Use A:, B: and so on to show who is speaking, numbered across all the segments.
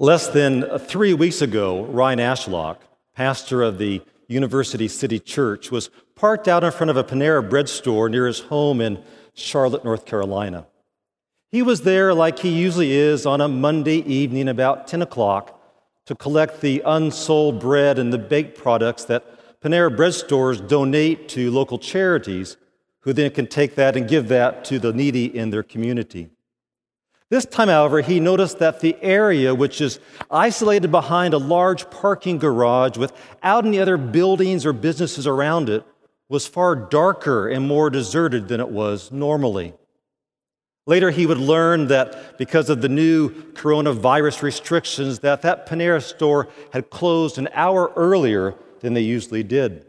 A: Less than uh, three weeks ago, Ryan Ashlock, pastor of the University City Church, was parked out in front of a Panera bread store near his home in Charlotte, North Carolina. He was there like he usually is on a Monday evening about 10 o'clock to collect the unsold bread and the baked products that Panera bread stores donate to local charities, who then can take that and give that to the needy in their community. This time, however, he noticed that the area, which is isolated behind a large parking garage without any other buildings or businesses around it, was far darker and more deserted than it was normally. Later, he would learn that because of the new coronavirus restrictions, that that Panera store had closed an hour earlier than they usually did.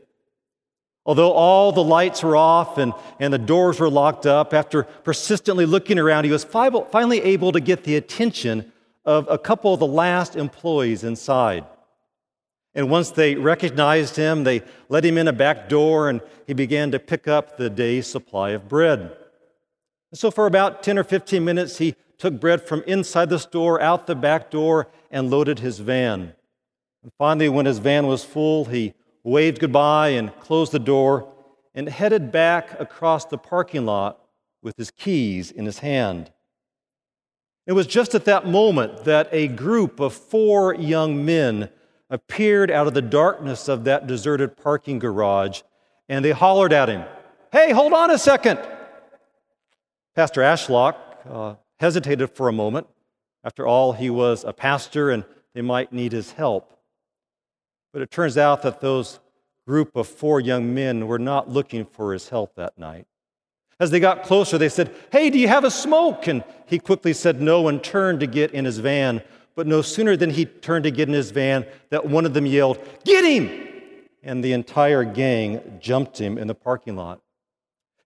A: Although all the lights were off and, and the doors were locked up, after persistently looking around, he was finally able to get the attention of a couple of the last employees inside. And once they recognized him, they let him in a back door and he began to pick up the day's supply of bread. And so, for about 10 or 15 minutes, he took bread from inside the store out the back door and loaded his van. And finally, when his van was full, he waved goodbye and closed the door and headed back across the parking lot with his keys in his hand. It was just at that moment that a group of four young men appeared out of the darkness of that deserted parking garage and they hollered at him, Hey, hold on a second. Pastor Ashlock uh, hesitated for a moment. After all, he was a pastor and they might need his help. But it turns out that those group of four young men were not looking for his help that night. As they got closer, they said, Hey, do you have a smoke? And he quickly said no and turned to get in his van. But no sooner than he turned to get in his van, that one of them yelled, Get him! And the entire gang jumped him in the parking lot.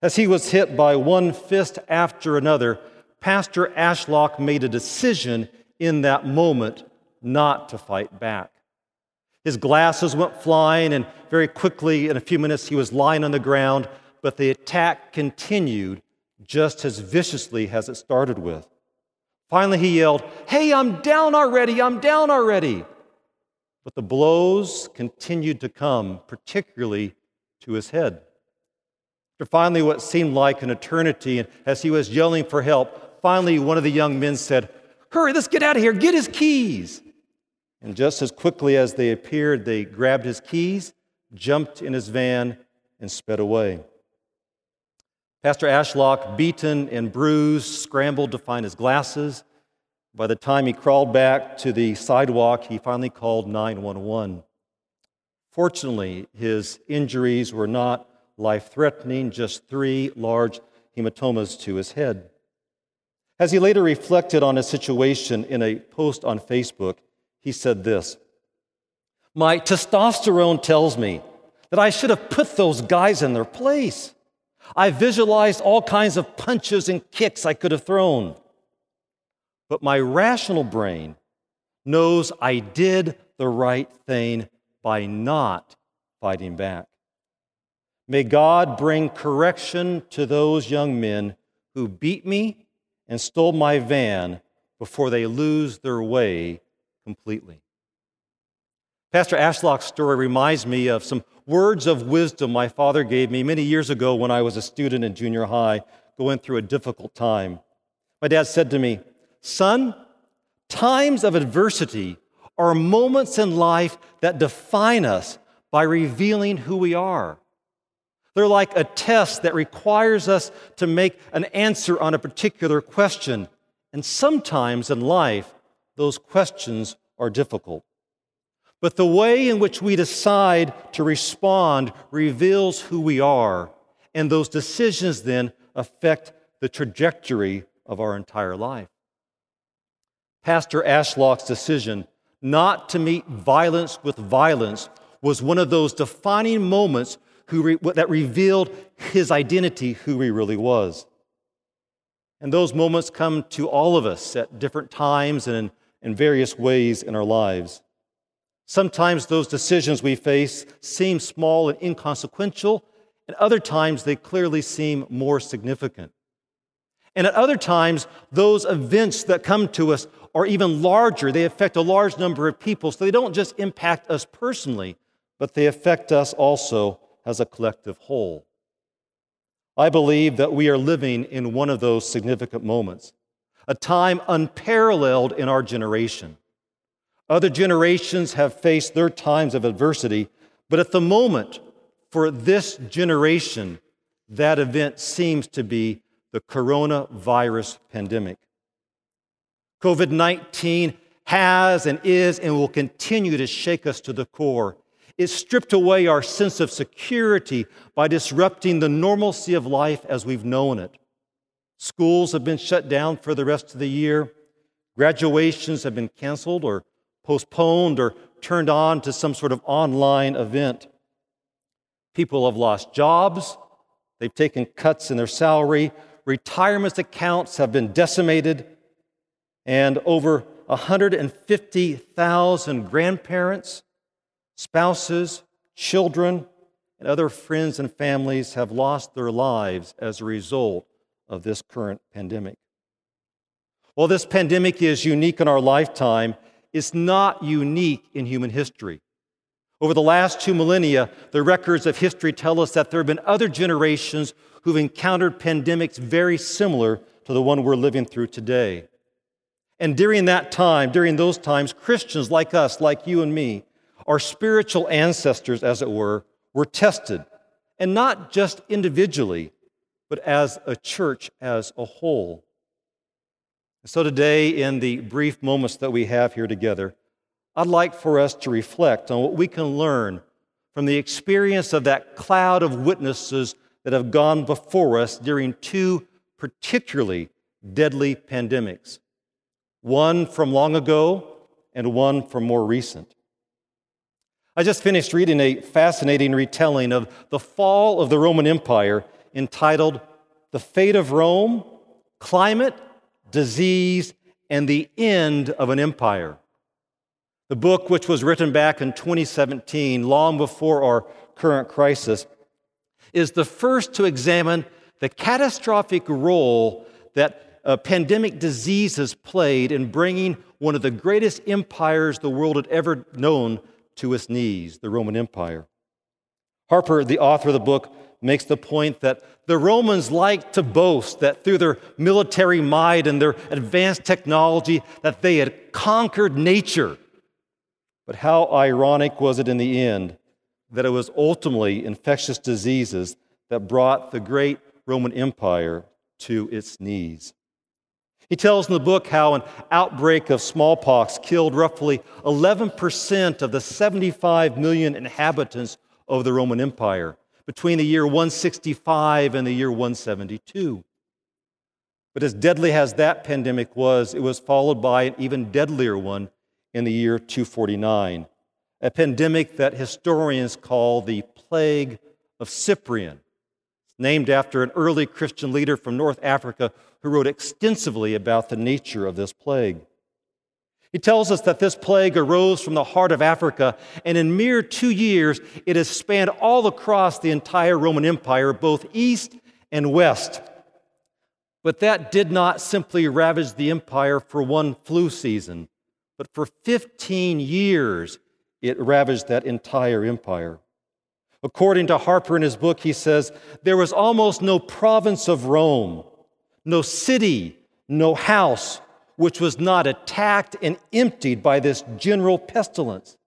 A: As he was hit by one fist after another, Pastor Ashlock made a decision in that moment not to fight back. His glasses went flying, and very quickly, in a few minutes, he was lying on the ground. But the attack continued just as viciously as it started with. Finally, he yelled, Hey, I'm down already! I'm down already! But the blows continued to come, particularly to his head. After finally what seemed like an eternity, and as he was yelling for help, finally one of the young men said, Hurry, let's get out of here, get his keys. And just as quickly as they appeared, they grabbed his keys, jumped in his van, and sped away. Pastor Ashlock, beaten and bruised, scrambled to find his glasses. By the time he crawled back to the sidewalk, he finally called 911. Fortunately, his injuries were not life threatening, just three large hematomas to his head. As he later reflected on his situation in a post on Facebook, he said this My testosterone tells me that I should have put those guys in their place. I visualized all kinds of punches and kicks I could have thrown. But my rational brain knows I did the right thing by not fighting back. May God bring correction to those young men who beat me and stole my van before they lose their way completely. Pastor Ashlock's story reminds me of some words of wisdom my father gave me many years ago when I was a student in junior high going through a difficult time. My dad said to me, Son, times of adversity are moments in life that define us by revealing who we are. They're like a test that requires us to make an answer on a particular question. And sometimes in life, those questions are difficult. But the way in which we decide to respond reveals who we are, and those decisions then affect the trajectory of our entire life. Pastor Ashlock's decision not to meet violence with violence was one of those defining moments re- that revealed his identity, who he really was. And those moments come to all of us at different times and in in various ways in our lives. Sometimes those decisions we face seem small and inconsequential, and other times they clearly seem more significant. And at other times, those events that come to us are even larger. They affect a large number of people. So they don't just impact us personally, but they affect us also as a collective whole. I believe that we are living in one of those significant moments, a time unparalleled in our generation. Other generations have faced their times of adversity, but at the moment, for this generation, that event seems to be the coronavirus pandemic. COVID 19 has and is and will continue to shake us to the core. It stripped away our sense of security by disrupting the normalcy of life as we've known it. Schools have been shut down for the rest of the year. Graduations have been canceled or postponed or turned on to some sort of online event. People have lost jobs. They've taken cuts in their salary. Retirement accounts have been decimated. And over 150,000 grandparents, spouses, children, and other friends and families have lost their lives as a result of this current pandemic. While this pandemic is unique in our lifetime, it's not unique in human history. Over the last two millennia, the records of history tell us that there have been other generations who've encountered pandemics very similar to the one we're living through today. And during that time, during those times, Christians like us, like you and me, our spiritual ancestors, as it were, were tested. And not just individually, but as a church as a whole. So today, in the brief moments that we have here together, I'd like for us to reflect on what we can learn from the experience of that cloud of witnesses that have gone before us during two particularly deadly pandemics one from long ago and one from more recent. I just finished reading a fascinating retelling of the fall of the Roman Empire entitled The Fate of Rome, Climate, Disease, and the End of an Empire. The book, which was written back in 2017, long before our current crisis, is the first to examine the catastrophic role that uh, pandemic diseases played in bringing one of the greatest empires the world had ever known to its knees, the Roman Empire. Harper, the author of the book, makes the point that the Romans liked to boast that through their military might and their advanced technology that they had conquered nature. But how ironic was it in the end that it was ultimately infectious diseases that brought the great Roman Empire to its knees. He tells in the book how an outbreak of smallpox killed roughly 11% of the 75 million inhabitants of the Roman Empire between the year 165 and the year 172. But as deadly as that pandemic was, it was followed by an even deadlier one in the year 249 a pandemic that historians call the Plague of Cyprian. It's named after an early Christian leader from North Africa who wrote extensively about the nature of this plague. He tells us that this plague arose from the heart of Africa, and in mere two years, it has spanned all across the entire Roman Empire, both east and west. But that did not simply ravage the empire for one flu season, but for 15 years, it ravaged that entire empire. According to Harper in his book, he says, There was almost no province of Rome, no city, no house, which was not attacked and emptied by this general pestilence.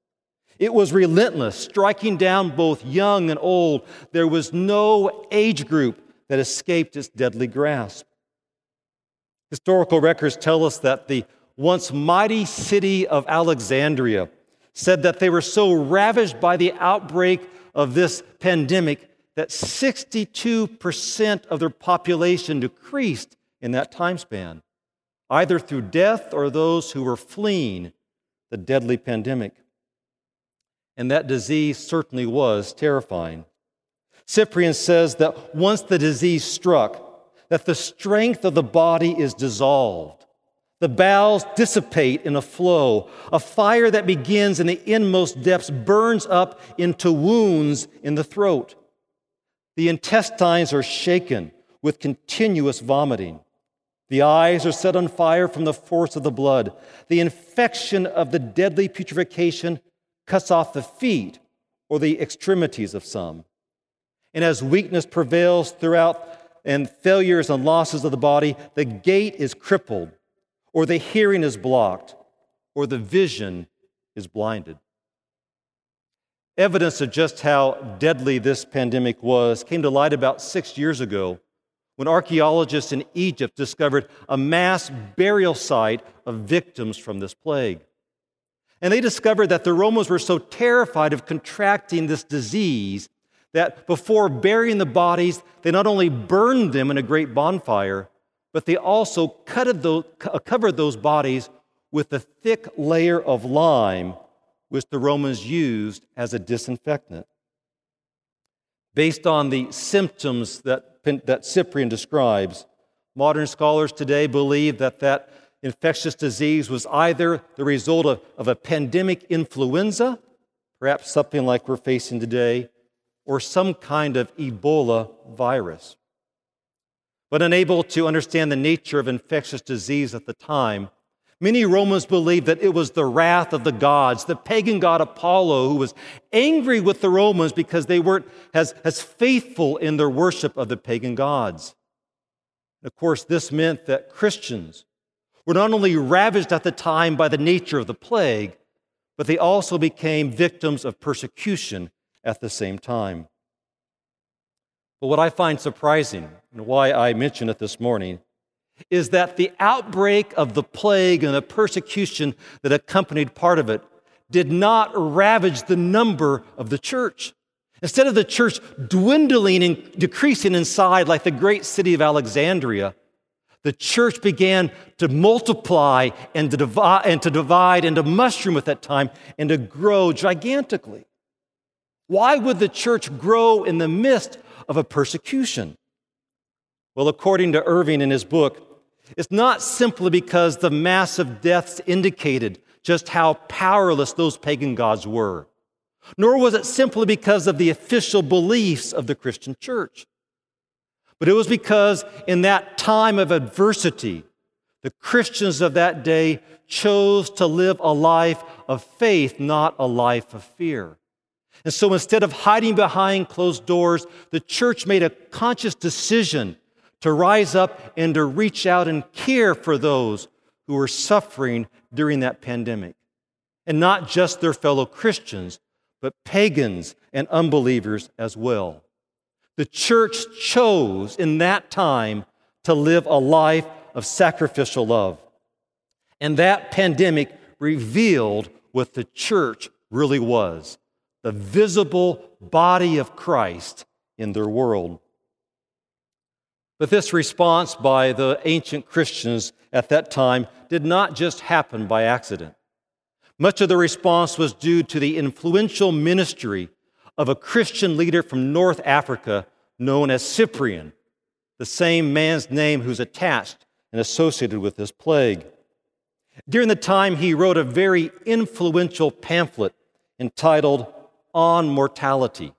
A: It was relentless, striking down both young and old. There was no age group that escaped its deadly grasp. Historical records tell us that the once mighty city of Alexandria said that they were so ravaged by the outbreak of this pandemic that 62% of their population decreased in that time span, either through death or those who were fleeing the deadly pandemic. And that disease certainly was terrifying. Cyprian says that once the disease struck, that the strength of the body is dissolved the bowels dissipate in a flow. A fire that begins in the inmost depths burns up into wounds in the throat. The intestines are shaken with continuous vomiting. The eyes are set on fire from the force of the blood. The infection of the deadly putrefaction cuts off the feet or the extremities of some. And as weakness prevails throughout and failures and losses of the body, the gait is crippled, or the hearing is blocked, or the vision is blinded. Evidence of just how deadly this pandemic was came to light about six years ago when archaeologists in Egypt discovered a mass burial site of victims from this plague. And they discovered that the Romans were so terrified of contracting this disease that before burying the bodies, they not only burned them in a great bonfire, but they also those, uh, covered those bodies with a thick layer of lime, which the Romans used as a disinfectant. Based on the symptoms that that Cyprian describes. Modern scholars today believe that that infectious disease was either the result of, of a pandemic influenza, perhaps something like we're facing today, or some kind of Ebola virus. But unable to understand the nature of infectious disease at the time, many Romans believed that it was the wrath of the gods, the pagan god Apollo, who was angry with the Romans because they weren't as, as faithful in their worship of the pagan gods. And of course, this meant that Christians were not only ravaged at the time by the nature of the plague, but they also became victims of persecution at the same time. But what I find surprising, and why I mention it this morning, is that the outbreak of the plague and the persecution that accompanied part of it did not ravage the number of the church. Instead of the church dwindling and decreasing inside like the great city of Alexandria, the church began to multiply and to divide and to, divide and to mushroom at that time and to grow gigantically. Why would the church grow in the midst of a persecution? Well, according to Irving in his book, it's not simply because the massive deaths indicated just how powerless those pagan gods were, nor was it simply because of the official beliefs of the Christian church. But it was because in that time of adversity, the Christians of that day chose to live a life of faith, not a life of fear. And so instead of hiding behind closed doors, the church made a conscious decision to rise up and to reach out and care for those who were suffering during that pandemic. And not just their fellow Christians, but pagans and unbelievers as well. The church chose in that time to live a life of sacrificial love. And that pandemic revealed what the church really was the visible body of Christ in their world. But this response by the ancient Christians at that time did not just happen by accident. Much of the response was due to the influential ministry of a Christian leader from North Africa known as Cyprian, the same man's name who's attached and associated with this plague. During the time, he wrote a very influential pamphlet entitled On Mortality.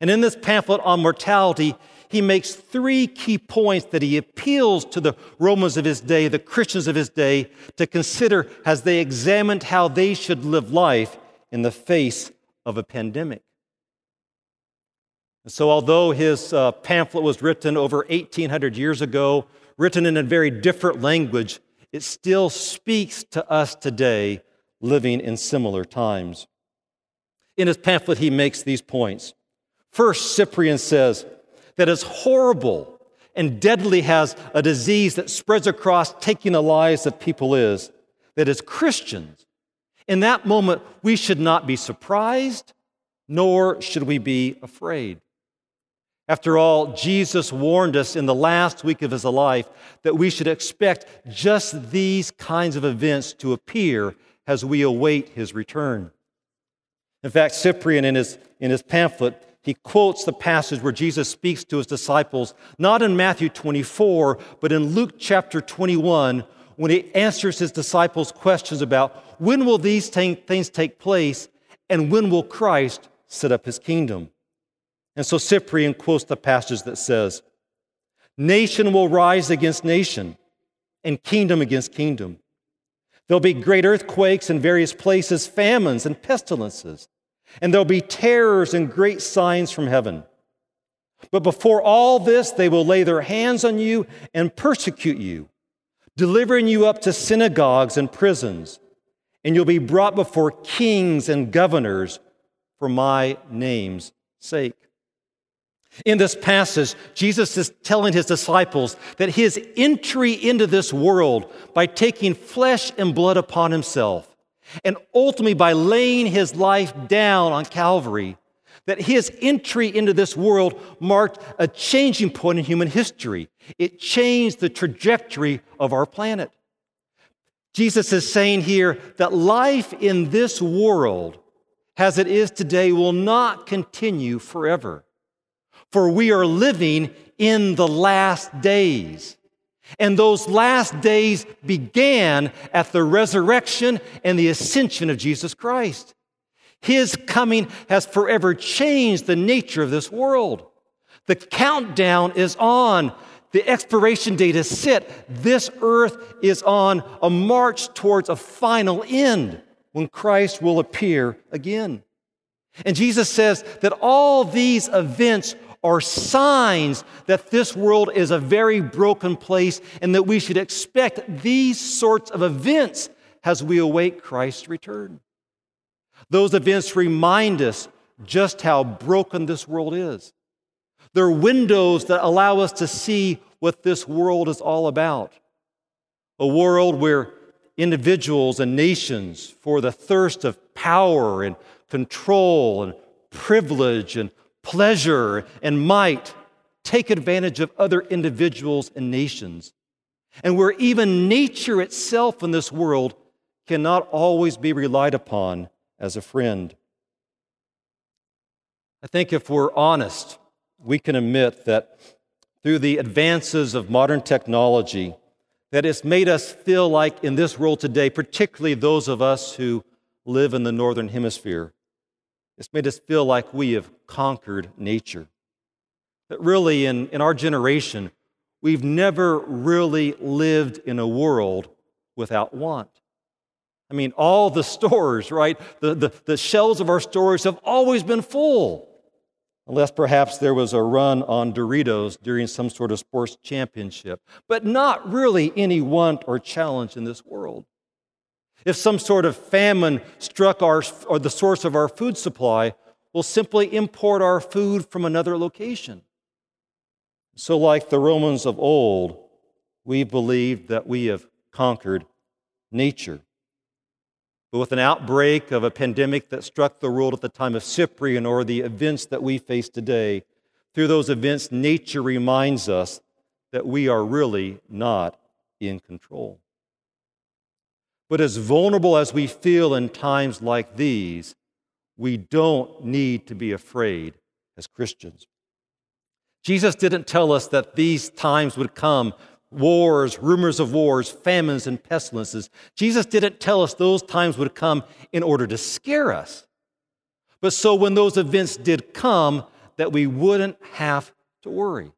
A: And in this pamphlet on mortality, he makes three key points that he appeals to the Romans of his day, the Christians of his day, to consider as they examined how they should live life in the face of a pandemic. And so, although his uh, pamphlet was written over 1800 years ago, written in a very different language, it still speaks to us today living in similar times. In his pamphlet, he makes these points. First, Cyprian says that as horrible and deadly has a disease that spreads across taking the lives of people is, that as Christians, in that moment, we should not be surprised, nor should we be afraid. After all, Jesus warned us in the last week of his life that we should expect just these kinds of events to appear as we await his return. In fact, Cyprian, in his, in his pamphlet, he quotes the passage where Jesus speaks to his disciples, not in Matthew 24, but in Luke chapter 21, when he answers his disciples' questions about when will these things take place and when will Christ set up his kingdom. And so Cyprian quotes the passage that says, Nation will rise against nation, and kingdom against kingdom. There'll be great earthquakes in various places, famines and pestilences, and there'll be terrors and great signs from heaven. But before all this, they will lay their hands on you and persecute you, delivering you up to synagogues and prisons, and you'll be brought before kings and governors for my name's sake. In this passage, Jesus is telling his disciples that his entry into this world by taking flesh and blood upon himself, and ultimately by laying his life down on Calvary, that his entry into this world marked a changing point in human history. It changed the trajectory of our planet. Jesus is saying here that life in this world, as it is today, will not continue forever. For we are living in the last days. And those last days began at the resurrection and the ascension of Jesus Christ. His coming has forever changed the nature of this world. The countdown is on. The expiration date is set. This earth is on a march towards a final end when Christ will appear again. And Jesus says that all these events are signs that this world is a very broken place and that we should expect these sorts of events as we await Christ's return. Those events remind us just how broken this world is. They're windows that allow us to see what this world is all about. A world where individuals and nations, for the thirst of power and control and privilege and pleasure and might, take advantage of other individuals and nations. And where even nature itself in this world cannot always be relied upon as a friend. I think if we're honest, we can admit that through the advances of modern technology, that it's made us feel like in this world today, particularly those of us who live in the northern hemisphere, it's made us feel like we have conquered nature. But really, in, in our generation, we've never really lived in a world without want. I mean, all the stores, right? The, the, the shelves of our stores have always been full. Unless perhaps there was a run on Doritos during some sort of sports championship, but not really any want or challenge in this world. If some sort of famine struck our, or the source of our food supply, we'll simply import our food from another location. So, like the Romans of old, we believe that we have conquered nature. But with an outbreak of a pandemic that struck the world at the time of Cyprian or the events that we face today, through those events, nature reminds us that we are really not in control. But as vulnerable as we feel in times like these, we don't need to be afraid as Christians. Jesus didn't tell us that these times would come wars, rumors of wars, famines, and pestilences. Jesus didn't tell us those times would come in order to scare us. But so when those events did come, that we wouldn't have to worry.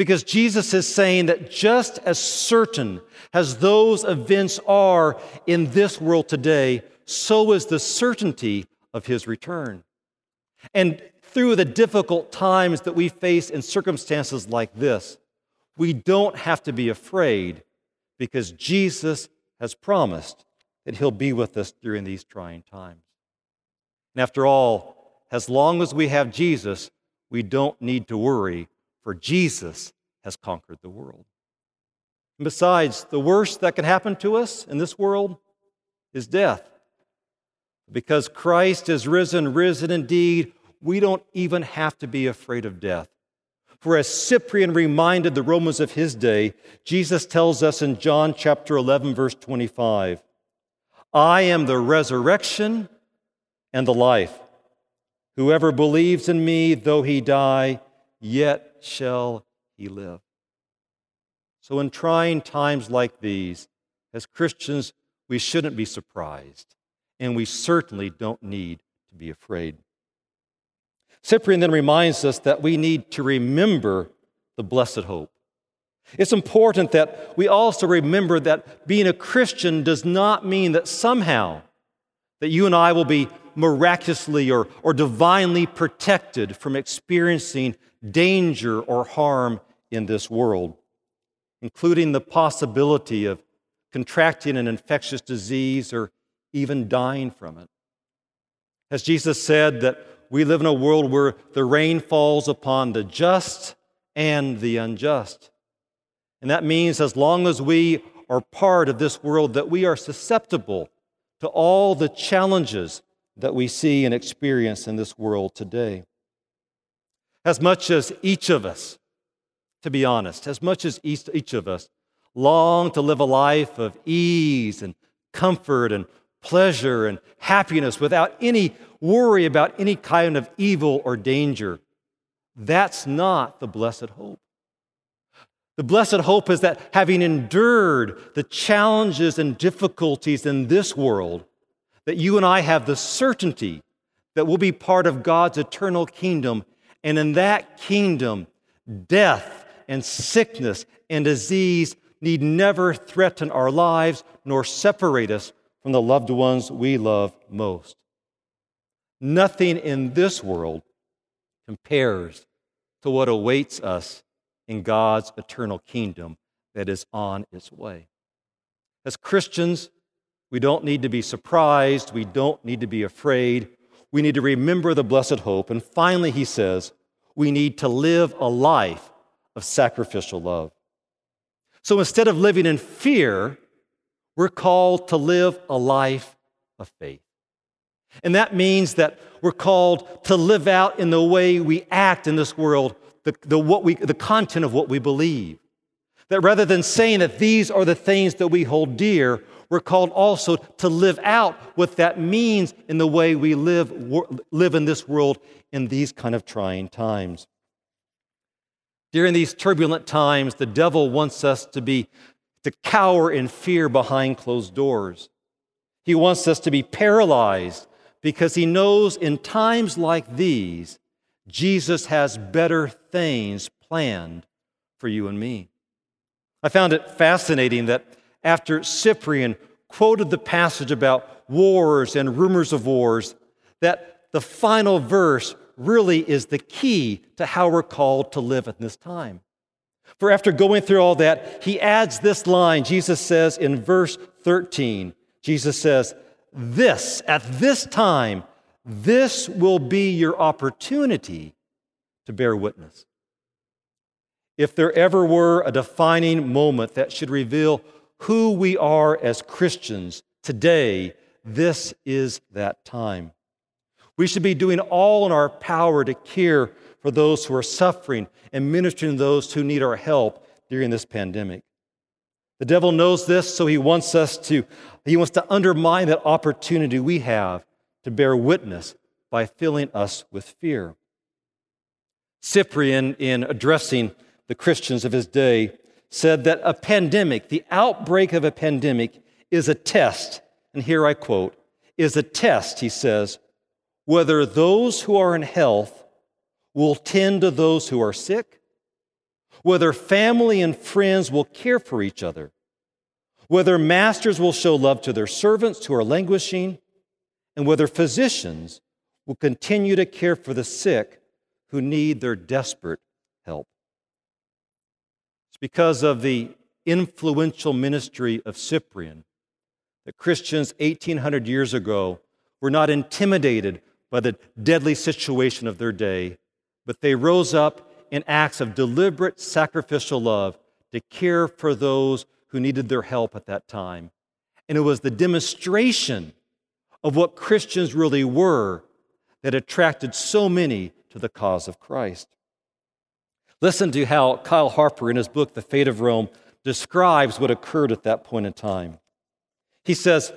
A: Because Jesus is saying that just as certain as those events are in this world today, so is the certainty of his return. And through the difficult times that we face in circumstances like this, we don't have to be afraid because Jesus has promised that he'll be with us during these trying times. And after all, as long as we have Jesus, we don't need to worry for Jesus has conquered the world. And besides, the worst that can happen to us in this world is death. Because Christ is risen, risen indeed, we don't even have to be afraid of death. For as Cyprian reminded the Romans of his day, Jesus tells us in John chapter 11, verse 25, I am the resurrection and the life. Whoever believes in me, though he die, yet shall he live. So, in trying times like these, as Christians, we shouldn't be surprised, and we certainly don't need to be afraid. Cyprian then reminds us that we need to remember the blessed hope. It's important that we also remember that being a Christian does not mean that somehow that you and I will be miraculously or, or divinely protected from experiencing danger or harm in this world, including the possibility of contracting an infectious disease or even dying from it. As Jesus said, that we live in a world where the rain falls upon the just and the unjust. And that means as long as we are part of this world, that we are susceptible to all the challenges that we see and experience in this world today. As much as each of us, to be honest, as much as each, of us long to live a life of ease and comfort and pleasure and happiness without any worry about any kind of evil or danger, that's not the blessed hope. The blessed hope is that having endured the challenges and difficulties in this world, that you and I have the certainty that we'll be part of God's eternal kingdom. And in that kingdom, death and sickness and disease need never threaten our lives nor separate us from the loved ones we love most. Nothing in this world compares to what awaits us in God's eternal kingdom that is on its way. As Christians, we don't need to be surprised. We don't need to be afraid. We need to remember the blessed hope. And finally, he says, we need to live a life of sacrificial love. So instead of living in fear, we're called to live a life of faith. And that means that we're called to live out in the way we act in this world the, the, what we, the content of what we believe. That rather than saying that these are the things that we hold dear, we're called also to live out what that means in the way we live, live in this world in these kind of trying times. During these turbulent times, the devil wants us to be to cower in fear behind closed doors. He wants us to be paralyzed because he knows in times like these Jesus has better things planned for you and me. I found it fascinating that after Cyprian quoted the passage about wars and rumors of wars, that the final verse really is the key to how we're called to live at this time. For after going through all that, he adds this line. Jesus says in verse 13, Jesus says, This, at this time, this will be your opportunity to bear witness. If there ever were a defining moment that should reveal who we are as Christians today, this is that time. We should be doing all in our power to care for those who are suffering and ministering to those who need our help during this pandemic. The devil knows this, so he wants us to, he wants to undermine that opportunity we have to bear witness by filling us with fear. Cyprian, in addressing the Christians of his day, said that a pandemic, the outbreak of a pandemic, is a test. And here I quote, is a test, he says, whether those who are in health will tend to those who are sick, whether family and friends will care for each other, whether masters will show love to their servants who are languishing, and whether physicians will continue to care for the sick who need their desperate help. Because of the influential ministry of Cyprian that Christians 1800 years ago were not intimidated by the deadly situation of their day, but they rose up in acts of deliberate sacrificial love to care for those who needed their help at that time. And it was the demonstration of what Christians really were that attracted so many to the cause of Christ. Listen to how Kyle Harper, in his book, The Fate of Rome, describes what occurred at that point in time. He says,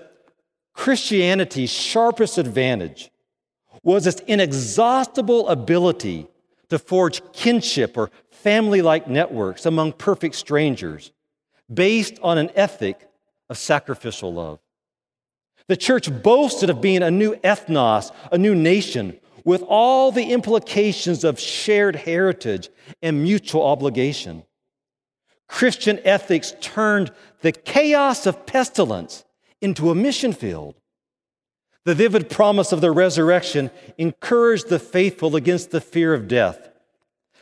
A: Christianity's sharpest advantage was its inexhaustible ability to forge kinship or family like networks among perfect strangers based on an ethic of sacrificial love. The church boasted of being a new ethnos, a new nation, with all the implications of shared heritage and mutual obligation. Christian ethics turned the chaos of pestilence into a mission field. The vivid promise of the resurrection encouraged the faithful against the fear of death.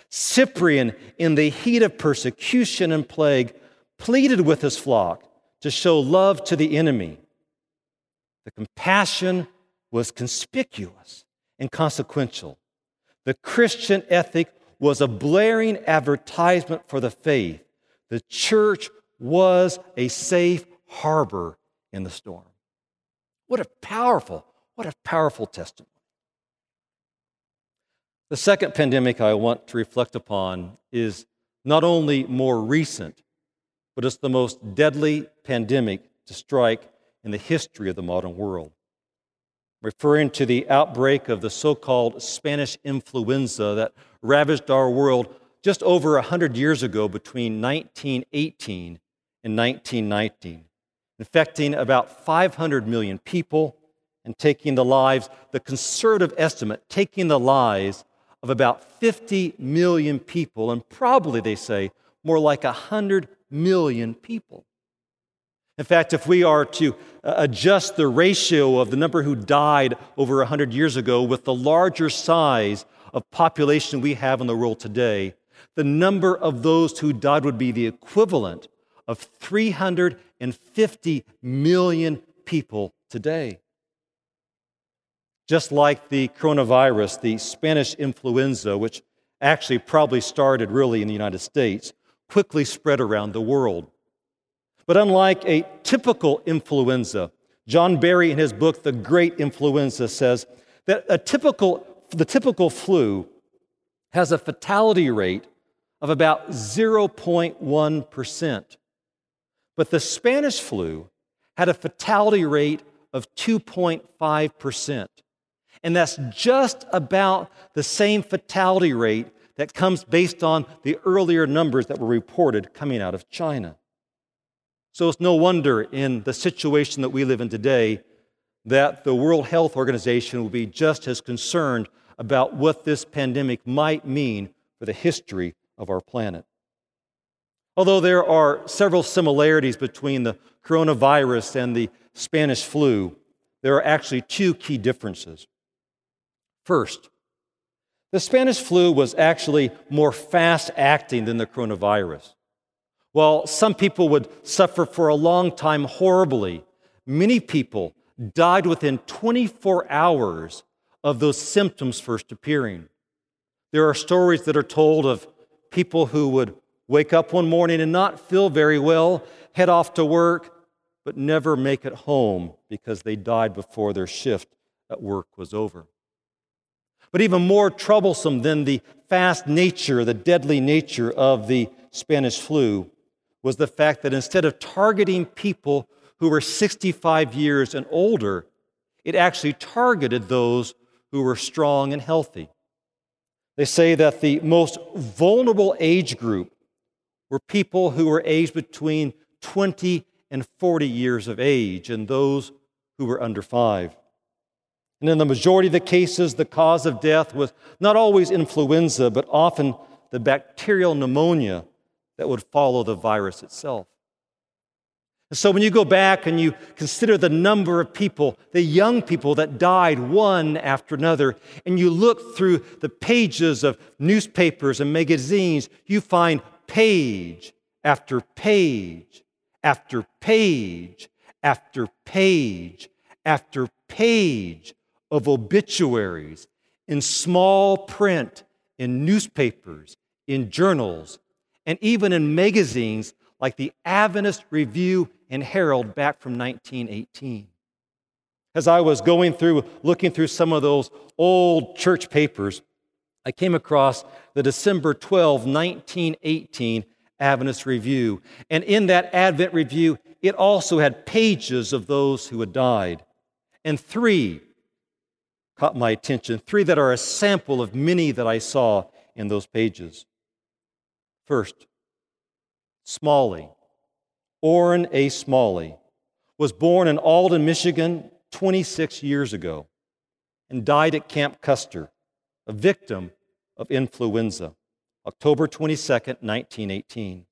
A: Cyprian, in the heat of persecution and plague, pleaded with his flock to show love to the enemy. The compassion was conspicuous and consequential. The Christian ethic was a blaring advertisement for the faith. The church was a safe harbor in the storm. What a powerful, what a powerful testimony. The second pandemic I want to reflect upon is not only more recent, but it's the most deadly pandemic to strike in the history of the modern world. Referring to the outbreak of the so called Spanish influenza that ravaged our world just over 100 years ago between 1918 and 1919 infecting about 500 million people and taking the lives, the conservative estimate, taking the lives of about 50 million people, and probably, they say, more like 100 million people. In fact, if we are to uh, adjust the ratio of the number who died over 100 years ago with the larger size of population we have in the world today, the number of those who died would be the equivalent of 350 million people today. Just like the coronavirus, the Spanish influenza, which actually probably started really in the United States, quickly spread around the world. But unlike a typical influenza, John Barry, in his book, The Great Influenza, says that a typical, the typical flu has a fatality rate of about 0.1%. But the Spanish flu had a fatality rate of 2.5%. And that's just about the same fatality rate that comes based on the earlier numbers that were reported coming out of China. So it's no wonder in the situation that we live in today that the World Health Organization will be just as concerned about what this pandemic might mean for the history of our planet. Although there are several similarities between the coronavirus and the Spanish flu, there are actually two key differences. First, the Spanish flu was actually more fast acting than the coronavirus. While some people would suffer for a long time horribly, many people died within 24 hours of those symptoms first appearing. There are stories that are told of people who would wake up one morning and not feel very well, head off to work, but never make it home because they died before their shift at work was over. But even more troublesome than the fast nature, the deadly nature of the Spanish flu was the fact that instead of targeting people who were 65 years and older, it actually targeted those who were strong and healthy. They say that the most vulnerable age group were people who were aged between 20 and 40 years of age, and those who were under five. And in the majority of the cases, the cause of death was not always influenza, but often the bacterial pneumonia that would follow the virus itself. And so when you go back and you consider the number of people, the young people that died one after another, and you look through the pages of newspapers and magazines, you find page after page after page after page after page of obituaries in small print in newspapers, in journals, and even in magazines like the Adventist Review and Herald back from 1918. As I was going through, looking through some of those old church papers, I came across the December 12, 1918 Adventist Review. And in that Advent Review, it also had pages of those who had died. And three caught my attention, three that are a sample of many that I saw in those pages. First, Smalley, Orrin A. Smalley, was born in Alden, Michigan 26 years ago and died at Camp Custer a victim of influenza, October 22, 1918.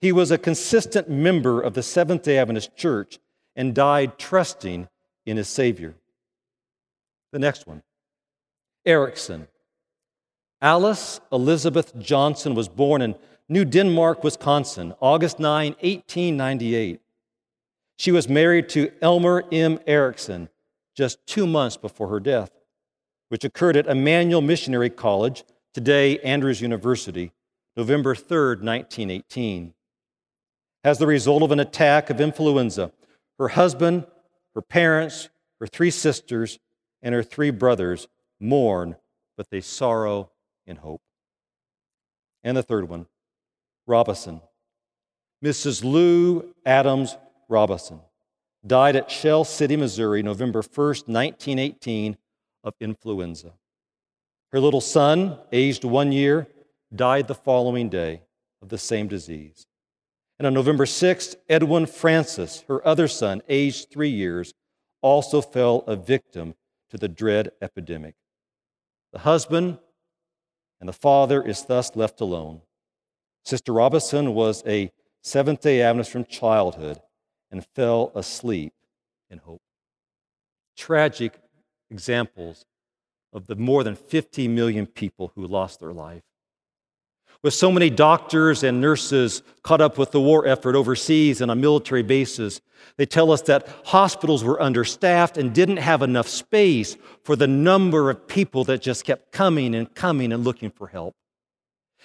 A: He was a consistent member of the Seventh day Adventist Church and died trusting in his Savior. The next one Erickson. Alice Elizabeth Johnson was born in New Denmark, Wisconsin, August 9, 1898. She was married to Elmer M. Erickson just two months before her death, which occurred at Emmanuel Missionary College, today Andrews University, November 3, 1918. As the result of an attack of influenza, her husband, her parents, her three sisters, and her three brothers mourn, but they sorrow in hope. And the third one, Robison. Mrs. Lou Adams Robison died at Shell City, Missouri, November 1st, 1918, of influenza. Her little son, aged one year, died the following day of the same disease. And on November 6th, Edwin Francis, her other son, aged three years, also fell a victim to the dread epidemic. The husband and the father is thus left alone. Sister Robinson was a Seventh day Adventist from childhood and fell asleep in hope. Tragic examples of the more than 50 million people who lost their life. With so many doctors and nurses caught up with the war effort overseas and on military bases, they tell us that hospitals were understaffed and didn't have enough space for the number of people that just kept coming and coming and looking for help.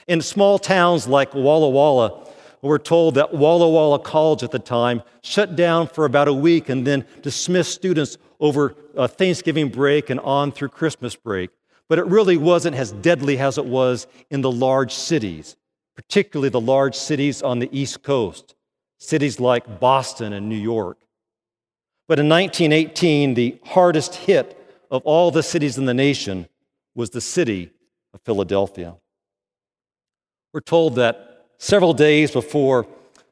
A: In small towns like Walla Walla, we're told that Walla Walla College at the time shut down for about a week and then dismissed students over uh, Thanksgiving break and on through Christmas break but it really wasn't as deadly as it was in the large cities, particularly the large cities on the East Coast, cities like Boston and New York. But in 1918, the hardest hit of all the cities in the nation was the city of Philadelphia. We're told that several days before,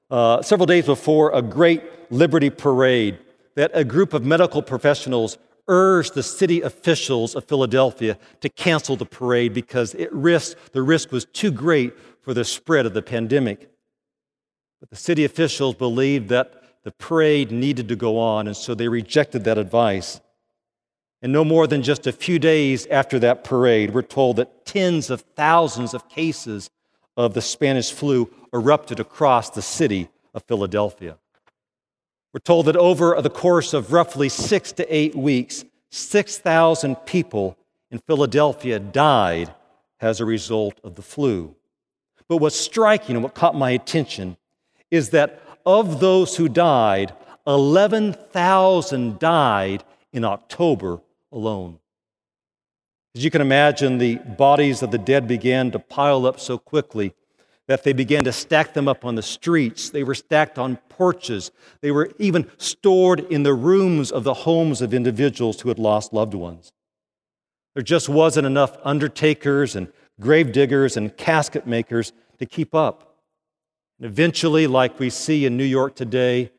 A: uh, several days before a great Liberty Parade, that a group of medical professionals urged the city officials of Philadelphia to cancel the parade because it risked, the risk was too great for the spread of the pandemic. But the city officials believed that the parade needed to go on, and so they rejected that advice. And no more than just a few days after that parade, we're told that tens of thousands of cases of the Spanish flu erupted across the city of Philadelphia. We're told that over the course of roughly six to eight weeks, 6,000 people in Philadelphia died as a result of the flu. But what's striking and what caught my attention is that of those who died, 11,000 died in October alone. As you can imagine, the bodies of the dead began to pile up so quickly that they began to stack them up on the streets. They were stacked on porches. They were even stored in the rooms of the homes of individuals who had lost loved ones. There just wasn't enough undertakers and grave diggers and casket makers to keep up. And eventually, like we see in New York today,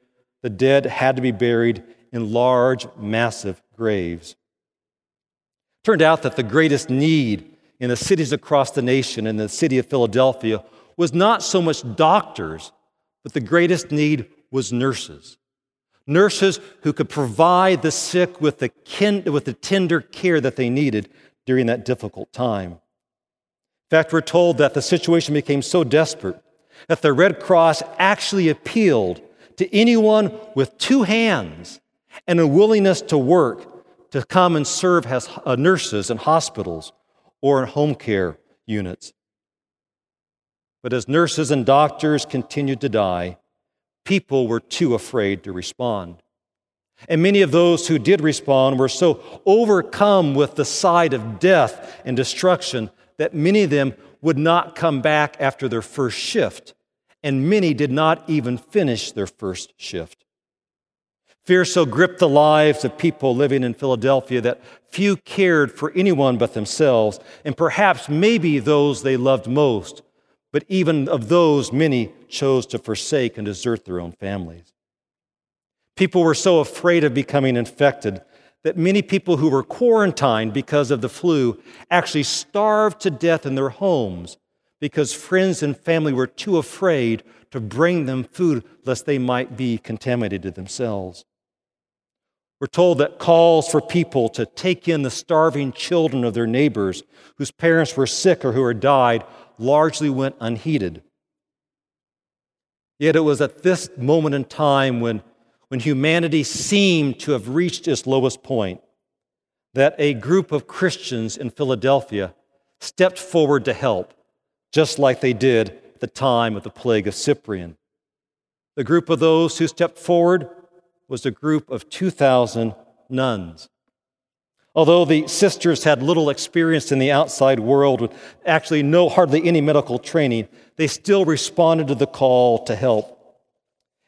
A: the dead had to be buried in large, massive graves. It turned out that the greatest need in the cities across the nation, in the city of Philadelphia, was not so much doctors, but the greatest need was nurses. Nurses who could provide the sick with the, kin- with the tender care that they needed during that difficult time. In fact, we're told that the situation became so desperate that the Red Cross actually appealed to anyone with two hands and a willingness to work to come and serve as uh, nurses in hospitals or in home care units. But as nurses and doctors continued to die, people were too afraid to respond. And many of those who did respond were so overcome with the sight of death and destruction that many of them would not come back after their first shift, and many did not even finish their first shift. Fear so gripped the lives of people living in Philadelphia that few cared for anyone but themselves, and perhaps maybe those they loved most but even of those, many chose to forsake and desert their own families. People were so afraid of becoming infected that many people who were quarantined because of the flu actually starved to death in their homes because friends and family were too afraid to bring them food lest they might be contaminated themselves. We're told that calls for people to take in the starving children of their neighbors whose parents were sick or who had died largely went unheeded. Yet it was at this moment in time when, when humanity seemed to have reached its lowest point that a group of Christians in Philadelphia stepped forward to help, just like they did at the time of the plague of Cyprian. The group of those who stepped forward was a group of 2,000 nuns. Although the sisters had little experience in the outside world, with actually no hardly any medical training, they still responded to the call to help.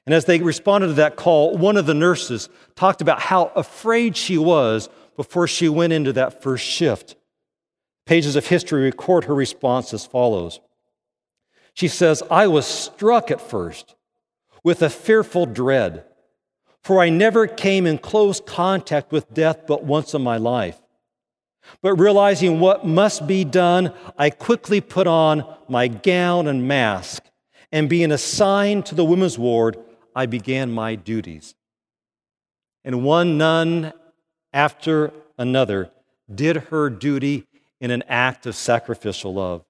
A: And as they responded to that call, one of the nurses talked about how afraid she was before she went into that first shift. Pages of history record her response as follows She says, I was struck at first with a fearful dread for I never came in close contact with death but once in my life. But realizing what must be done, I quickly put on my gown and mask, and being assigned to the women's ward, I began my duties. And one nun after another did her duty in an act of sacrificial love.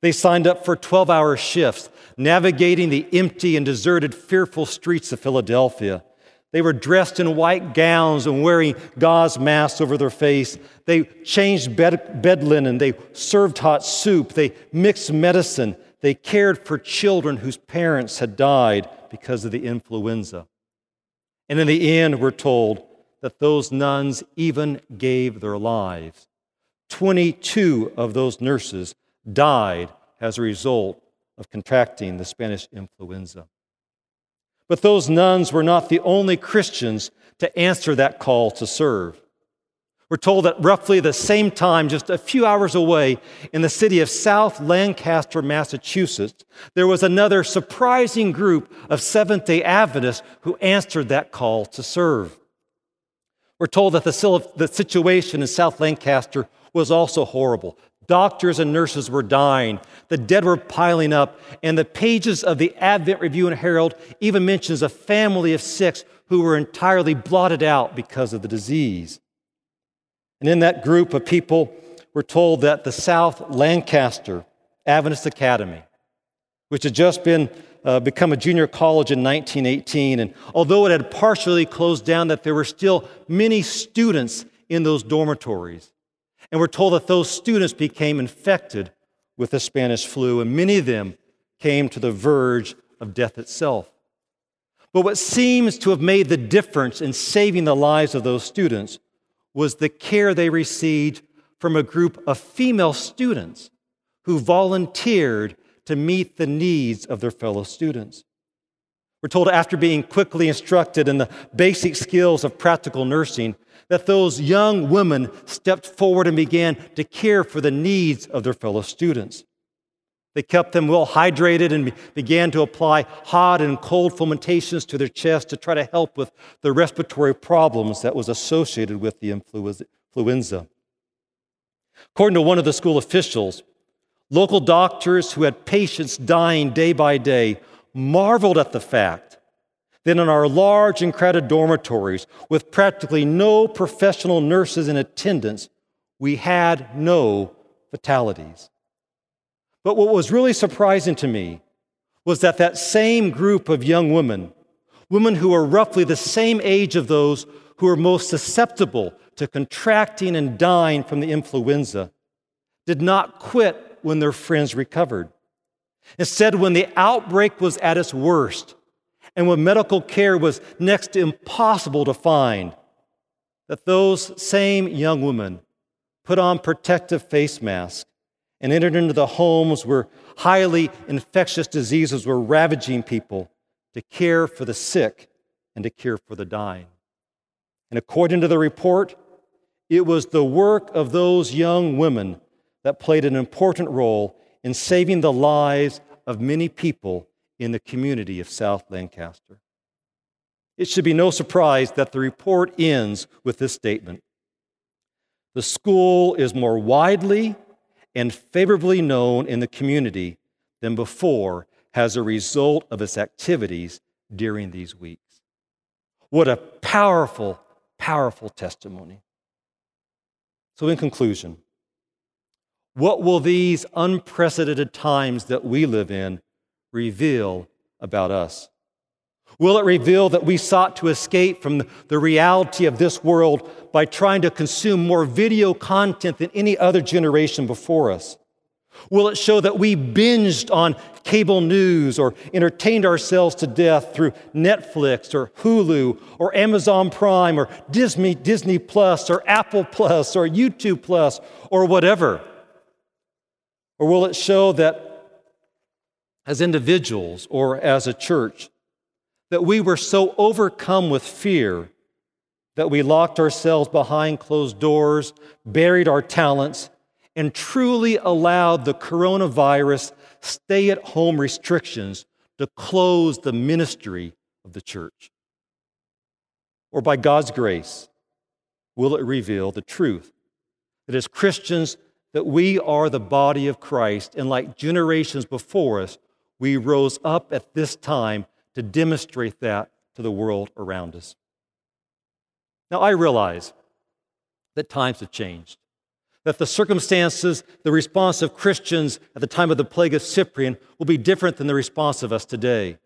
A: They signed up for 12 hour shifts, navigating the empty and deserted, fearful streets of Philadelphia. They were dressed in white gowns and wearing gauze masks over their face. They changed bed, bed linen. They served hot soup. They mixed medicine. They cared for children whose parents had died because of the influenza. And in the end, we're told that those nuns even gave their lives. 22 of those nurses died as a result of contracting the Spanish influenza. But those nuns were not the only Christians to answer that call to serve. We're told that roughly the same time, just a few hours away, in the city of South Lancaster, Massachusetts, there was another surprising group of Seventh day Adventists who answered that call to serve. We're told that the, the situation in South Lancaster was also horrible. Doctors and nurses were dying. The dead were piling up. And the pages of the Advent Review and Herald even mentions a family of six who were entirely blotted out because of the disease. And in that group of people, we're told that the South Lancaster Adventist Academy, which had just been uh, become a junior college in 1918, and although it had partially closed down, that there were still many students in those dormitories. And we're told that those students became infected with the Spanish flu, and many of them came to the verge of death itself. But what seems to have made the difference in saving the lives of those students was the care they received from a group of female students who volunteered to meet the needs of their fellow students. We're told after being quickly instructed in the basic skills of practical nursing, that those young women stepped forward and began to care for the needs of their fellow students. They kept them well hydrated and began to apply hot and cold fomentations to their chest to try to help with the respiratory problems that was associated with the influenza. According to one of the school officials, local doctors who had patients dying day by day marveled at the fact that in our large and crowded dormitories, with practically no professional nurses in attendance, we had no fatalities. But what was really surprising to me was that that same group of young women, women who are roughly the same age of those who are most susceptible to contracting and dying from the influenza, did not quit when their friends recovered. Instead, when the outbreak was at its worst, and when medical care was next to impossible to find, that those same young women put on protective face masks and entered into the homes where highly infectious diseases were ravaging people to care for the sick and to care for the dying. And according to the report, it was the work of those young women that played an important role in saving the lives of many people in the community of South Lancaster. it should be no surprise that the report ends with this statement The school is more widely and favorably known in the community than before as a result of its activities during these weeks. What a powerful, powerful testimony. So, in conclusion, what will these unprecedented times that we live in reveal about us? Will it reveal that we sought to escape from the reality of this world by trying to consume more video content than any other generation before us? Will it show that we binged on cable news or entertained ourselves to death through Netflix or Hulu or Amazon Prime or Disney, Disney Plus or Apple Plus or YouTube Plus or whatever? Or will it show that as individuals or as a church, that we were so overcome with fear that we locked ourselves behind closed doors, buried our talents, and truly allowed the coronavirus stay at home restrictions to close the ministry of the church? Or by God's grace, will it reveal the truth that as Christians, that we are the body of Christ, and like generations before us, we rose up at this time to demonstrate that to the world around us. Now, I realize that times have changed, that the circumstances, the response of Christians at the time of the plague of Cyprian will be different than the response of us today.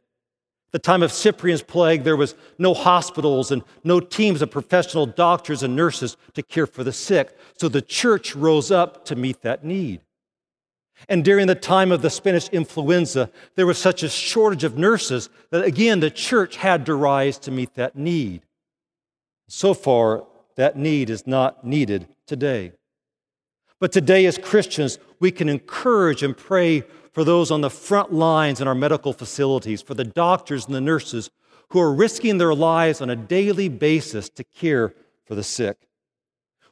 A: The time of Cyprian's plague, there was no hospitals and no teams of professional doctors and nurses to care for the sick. So the church rose up to meet that need. And during the time of the Spanish influenza, there was such a shortage of nurses that again the church had to rise to meet that need. So far, that need is not needed today. But today, as Christians, we can encourage and pray for those on the front lines in our medical facilities, for the doctors and the nurses who are risking their lives on a daily basis to care for the sick.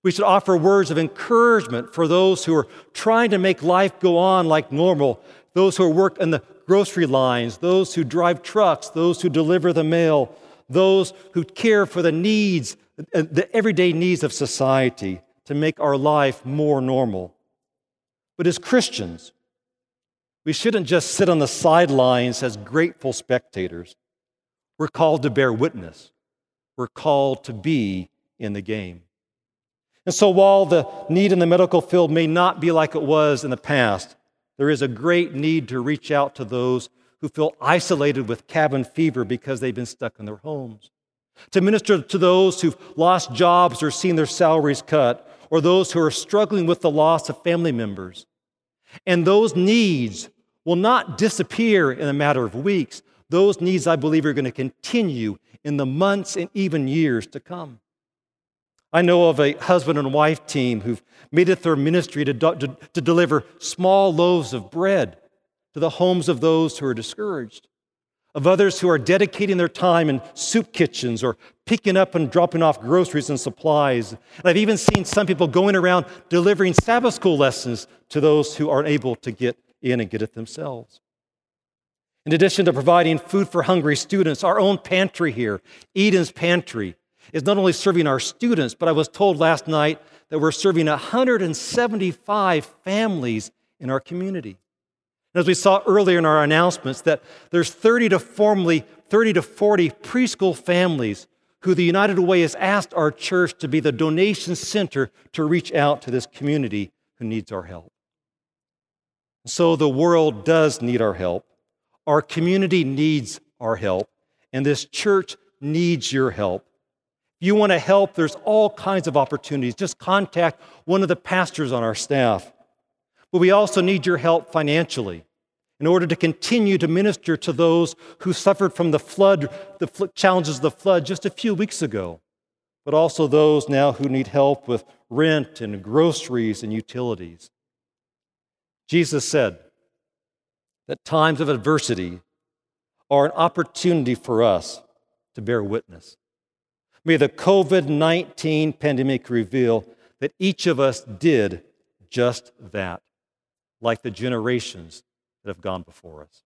A: We should offer words of encouragement for those who are trying to make life go on like normal, those who work in the grocery lines, those who drive trucks, those who deliver the mail, those who care for the needs, uh, the everyday needs of society to make our life more normal. But as Christians, we shouldn't just sit on the sidelines as grateful spectators. We're called to bear witness. We're called to be in the game. And so, while the need in the medical field may not be like it was in the past, there is a great need to reach out to those who feel isolated with cabin fever because they've been stuck in their homes, to minister to those who've lost jobs or seen their salaries cut, or those who are struggling with the loss of family members. And those needs will not disappear in a matter of weeks. Those needs, I believe, are going to continue in the months and even years to come. I know of a husband and wife team who've made it their ministry to, to, to, deliver small loaves of bread to the homes of those who are discouraged, of others who are dedicating their time in soup kitchens or picking up and dropping off groceries and supplies. And I've even seen some people going around delivering Sabbath school lessons to those who aren't able to get in and get it themselves. In addition to providing food for hungry students, our own pantry here, Eden's Pantry, is not only serving our students, but I was told last night that we're serving 175 families in our community. As we saw earlier in our announcements, that there's 30 to formally 30 to 40 preschool families who the United Way has asked our church to be the donation center to reach out to this community who needs our help. So the world does need our help. Our community needs our help, and this church needs your help If you want to help, there's all kinds of opportunities. Just contact one of the pastors on our staff. But we also need your help financially in order to continue to minister to those who suffered from the flood, the challenges of the flood just a few weeks ago, but also those now who need help with rent and groceries and utilities. Jesus said that times of adversity are an opportunity for us to bear witness. May the COVID 19 pandemic reveal that each of us did just that, like the generations that have gone before us.